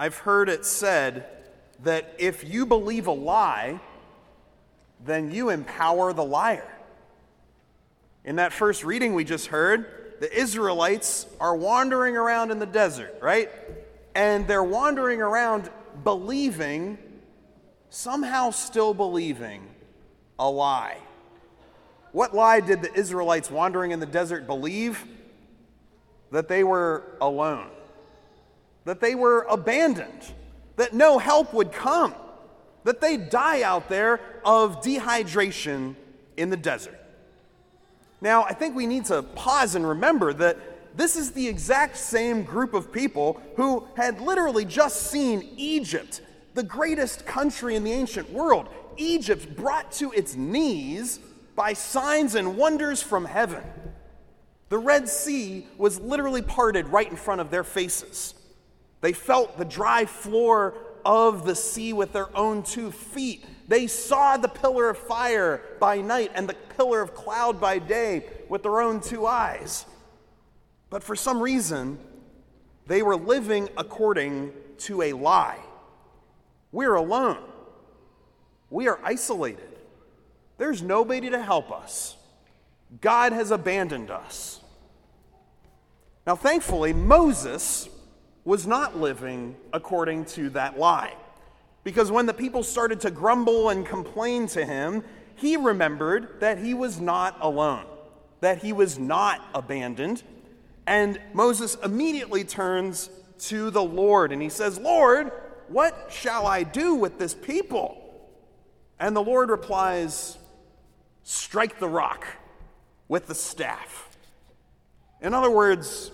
I've heard it said that if you believe a lie, then you empower the liar. In that first reading we just heard, the Israelites are wandering around in the desert, right? And they're wandering around believing, somehow still believing, a lie. What lie did the Israelites wandering in the desert believe? That they were alone, that they were abandoned, that no help would come, that they'd die out there of dehydration in the desert. Now, I think we need to pause and remember that this is the exact same group of people who had literally just seen Egypt, the greatest country in the ancient world, Egypt brought to its knees by signs and wonders from heaven. The Red Sea was literally parted right in front of their faces. They felt the dry floor of the sea with their own two feet. They saw the pillar of fire by night and the pillar of cloud by day with their own two eyes. But for some reason, they were living according to a lie. We're alone. We are isolated. There's nobody to help us. God has abandoned us. Now, thankfully, Moses was not living according to that lie. Because when the people started to grumble and complain to him, he remembered that he was not alone, that he was not abandoned. And Moses immediately turns to the Lord and he says, Lord, what shall I do with this people? And the Lord replies, Strike the rock with the staff. In other words,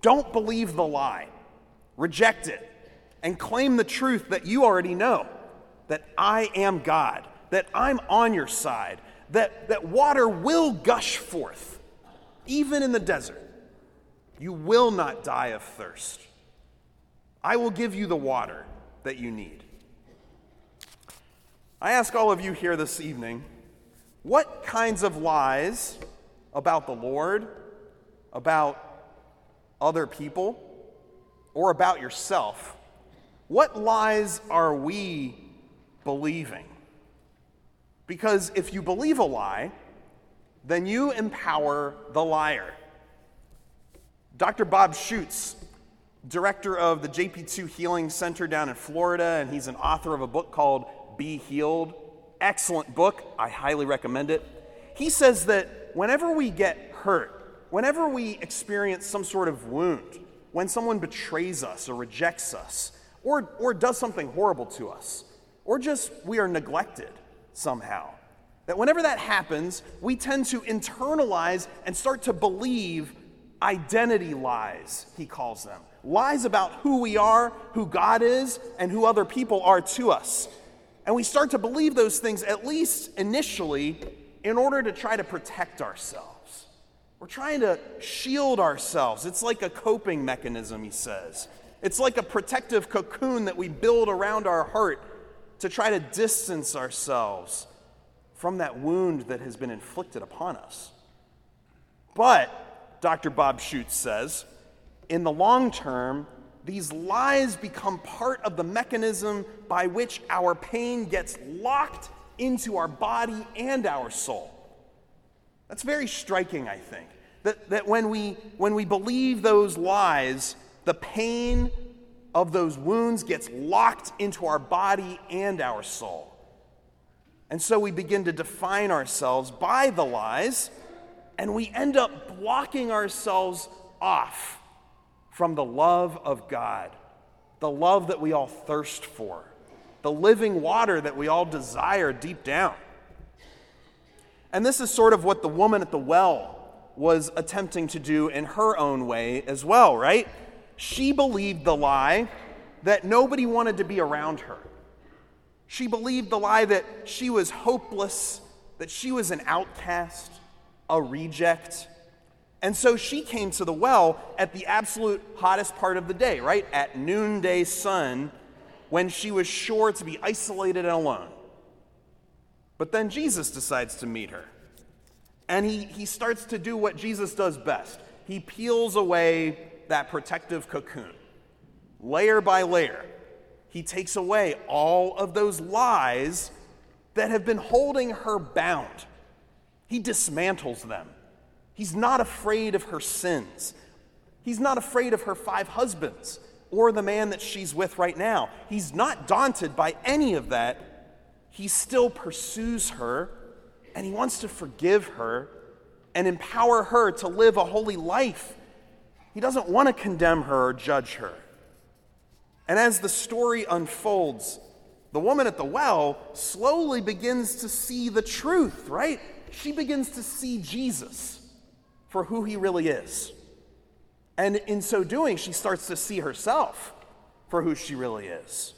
don't believe the lie, reject it and claim the truth that you already know that I am God, that I'm on your side, that, that water will gush forth, even in the desert. You will not die of thirst. I will give you the water that you need. I ask all of you here this evening what kinds of lies about the Lord, about other people, or about yourself what lies are we believing? Because if you believe a lie, then you empower the liar. Dr. Bob Schuchts, director of the JP2 Healing Center down in Florida, and he's an author of a book called Be Healed. Excellent book. I highly recommend it. He says that whenever we get hurt, whenever we experience some sort of wound, when someone betrays us or rejects us, or, or does something horrible to us, or just we are neglected somehow. That whenever that happens, we tend to internalize and start to believe identity lies, he calls them. Lies about who we are, who God is, and who other people are to us. And we start to believe those things, at least initially, in order to try to protect ourselves. We're trying to shield ourselves. It's like a coping mechanism, he says. It's like a protective cocoon that we build around our heart to try to distance ourselves from that wound that has been inflicted upon us. But, Dr. Bob Schuchts says, in the long term, these lies become part of the mechanism by which our pain gets locked into our body and our soul. That's very striking, I think. That, that when, we, when we believe those lies, the pain of those wounds gets locked into our body and our soul. And so we begin to define ourselves by the lies, and we end up blocking ourselves off from the love of God, the love that we all thirst for, the living water that we all desire deep down. And this is sort of what the woman at the well was attempting to do in her own way as well, right? She believed the lie that nobody wanted to be around her. She believed the lie that she was hopeless, that she was an outcast, a reject. And so she came to the well at the absolute hottest part of the day, right? At noonday sun, when she was sure to be isolated and alone. But then Jesus decides to meet her. And he, he starts to do what Jesus does best he peels away that protective cocoon. layer by layer, he takes away all of those lies that have been holding her bound. He dismantles them. He's not afraid of her sins. He's not afraid of her five husbands or the man that she's with right now. He's not daunted by any of that. He still pursues her and he wants to forgive her and empower her to live a holy life. He doesn't want to condemn her or judge her. And as the story unfolds, the woman at the well slowly begins to see the truth, right? She begins to see Jesus for who he really is. And in so doing, she starts to see herself for who she really is.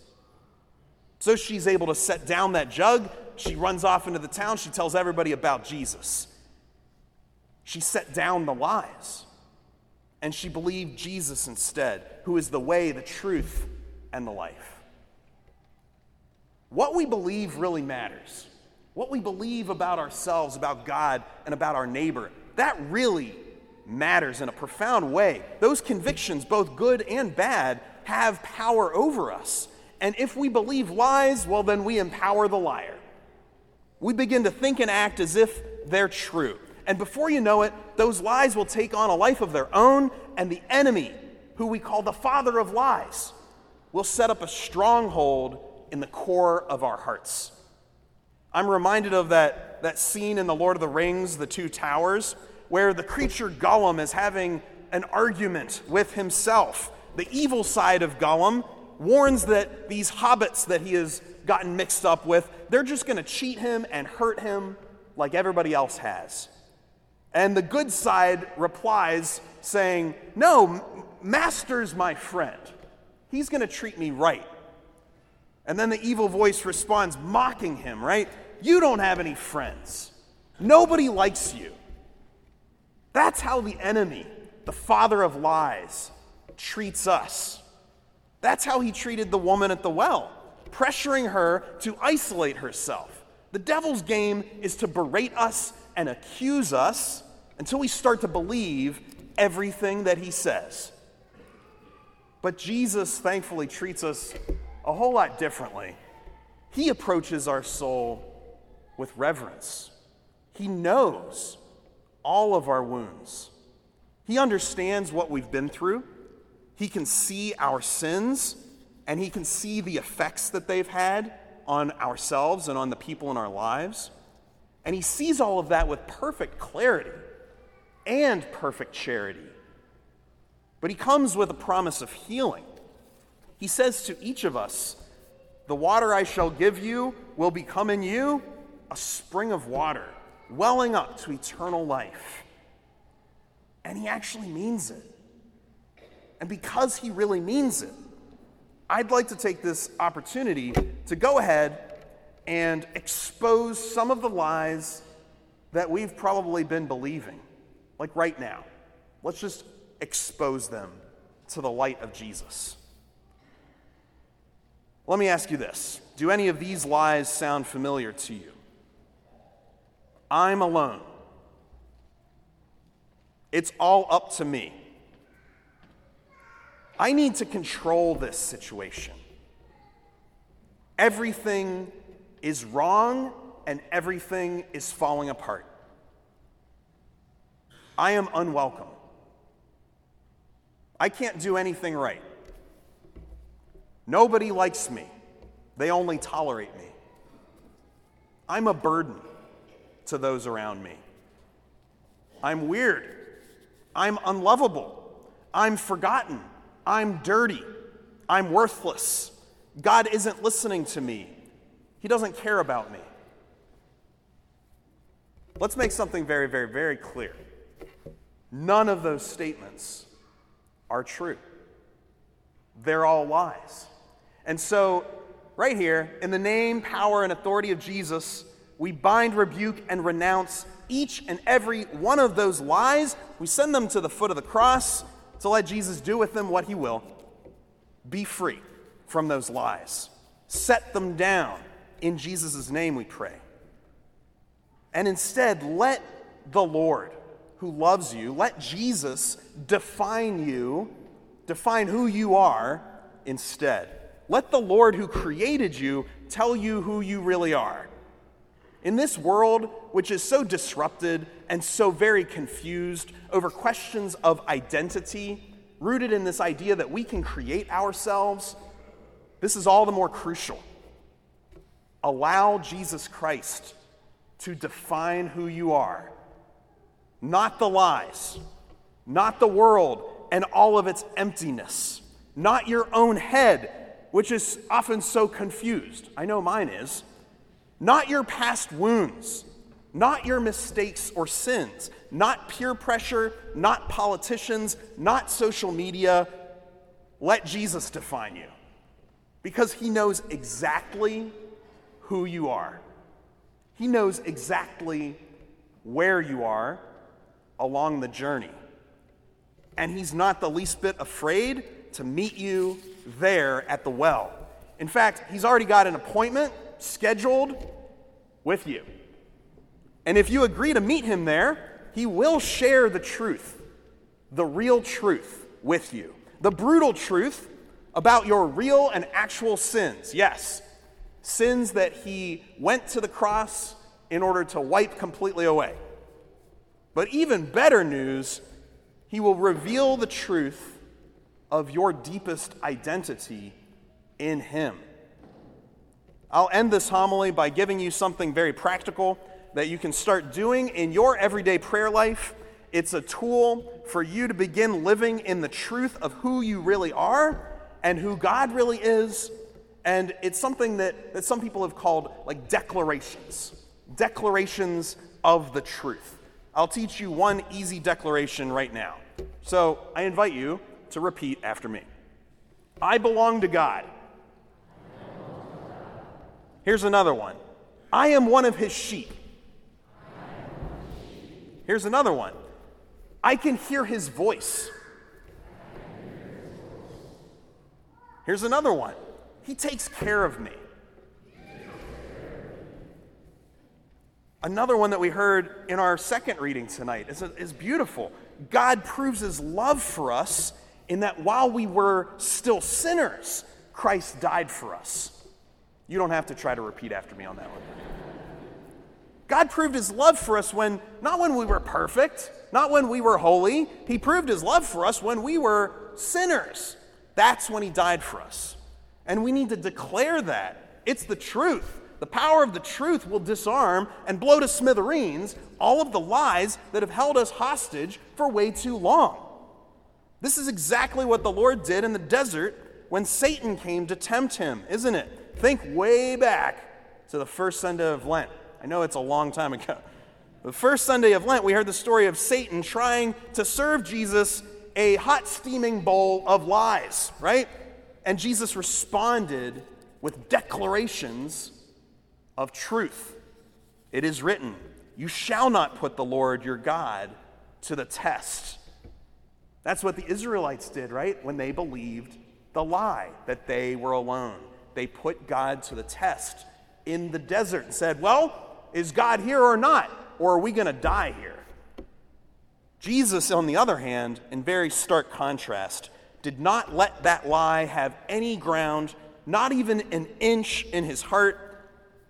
So she's able to set down that jug. She runs off into the town. She tells everybody about Jesus. She set down the lies. And she believed Jesus instead, who is the way, the truth, and the life. What we believe really matters. What we believe about ourselves, about God, and about our neighbor, that really matters in a profound way. Those convictions, both good and bad, have power over us. And if we believe lies, well, then we empower the liar. We begin to think and act as if they're true. And before you know it, those lies will take on a life of their own, and the enemy, who we call the father of lies, will set up a stronghold in the core of our hearts. I'm reminded of that, that scene in The Lord of the Rings, The Two Towers, where the creature Gollum is having an argument with himself. The evil side of Gollum warns that these hobbits that he has gotten mixed up with, they're just going to cheat him and hurt him like everybody else has. And the good side replies saying, No, Master's my friend. He's going to treat me right. And then the evil voice responds, mocking him, right? You don't have any friends. Nobody likes you. That's how the enemy, the father of lies, treats us. That's how he treated the woman at the well, pressuring her to isolate herself. The devil's game is to berate us and accuse us until we start to believe everything that he says. But Jesus thankfully treats us a whole lot differently. He approaches our soul with reverence. He knows all of our wounds. He understands what we've been through. He can see our sins, and He can see the effects that they've had on ourselves and on the people in our lives. And He sees all of that with perfect clarity and perfect charity. But he comes with a promise of healing. He says to each of us, The water I shall give you will become in you a spring of water, welling up to eternal life. And he actually means it. And because he really means it, I'd like to take this opportunity to go ahead and expose some of the lies that we've probably been believing, like right now. Let's just expose them to the light of Jesus. Let me ask you this Do any of these lies sound familiar to you? I'm alone. It's all up to me. I need to control this situation. Everything is wrong and everything is falling apart. I am unwelcome. I can't do anything right. Nobody likes me, they only tolerate me. I'm a burden to those around me. I'm weird. I'm unlovable. I'm forgotten. I'm dirty. I'm worthless. God isn't listening to me. He doesn't care about me. Let's make something very, very, very clear. None of those statements are true. They're all lies. And so, right here, in the name, power, and authority of Jesus, we bind, rebuke, and renounce each and every one of those lies. We send them to the foot of the cross to let Jesus do with them what he will. Be free from those lies. Set them down. In Jesus' name we pray. And instead, let the Lord who loves you, let Jesus define you, define who you are, instead. Let the Lord who created you tell you who you really are. In this world, which is so disrupted and so very confused over questions of identity, rooted in this idea that we can create ourselves, this is all the more crucial. Allow Jesus Christ to define who you are, not the lies, not the world and all of its emptiness, not your own head, which is often so confused. I know mine is not your past wounds, not your mistakes or sins, not peer pressure, not politicians, not social media. Let Jesus define you because he knows exactly who you are. He knows exactly where you are along the journey. And he's not the least bit afraid to meet you there at the well. In fact, he's already got an appointment scheduled with you. And if you agree to meet him there, he will share the truth, the real truth with you. The brutal truth about your real and actual sins. Yes, sins that he went to the cross in order to wipe completely away. But even better news, he will reveal the truth of your deepest identity in him. I'll end this homily by giving you something very practical that you can start doing in your everyday prayer life. It's a tool for you to begin living in the truth of who you really are and who God really is. And it's something that, that some people have called like declarations declarations of the truth. I'll teach you one easy declaration right now. So I invite you to repeat after me I belong to God. Here's another one. I am one of his sheep. Here's another one. I can hear his voice. Here's another one. He takes care of me. Another one that we heard in our second reading tonight is, is beautiful. God proves his love for us in that while we were still sinners, Christ died for us. You don't have to try to repeat after me on that one. God proved his love for us when, not when we were perfect, not when we were holy. He proved his love for us when we were sinners. That's when he died for us. And we need to declare that. It's the truth. The power of the truth will disarm and blow to smithereens all of the lies that have held us hostage for way too long. This is exactly what the Lord did in the desert when Satan came to tempt him, isn't it? Think way back to the first Sunday of Lent. I know it's a long time ago. The first Sunday of Lent, we heard the story of Satan trying to serve Jesus a hot steaming bowl of lies, right? And Jesus responded with declarations of truth. It is written, You shall not put the Lord your God to the test. That's what the Israelites did, right? When they believed the lie that they were alone. They put God to the test in the desert and said, Well, is God here or not? Or are we going to die here? Jesus, on the other hand, in very stark contrast, did not let that lie have any ground, not even an inch in his heart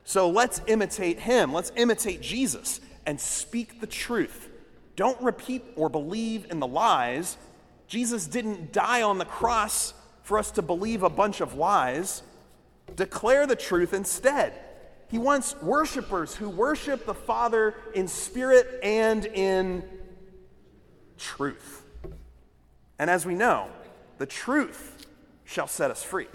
so let's imitate him. Let's imitate Jesus and speak the truth. Don't repeat or believe in the lies. Jesus didn't die on the cross for us to believe a bunch of lies. Declare the truth instead. He wants worshipers who worship the Father in spirit and in truth. And as we know, the truth shall set us free.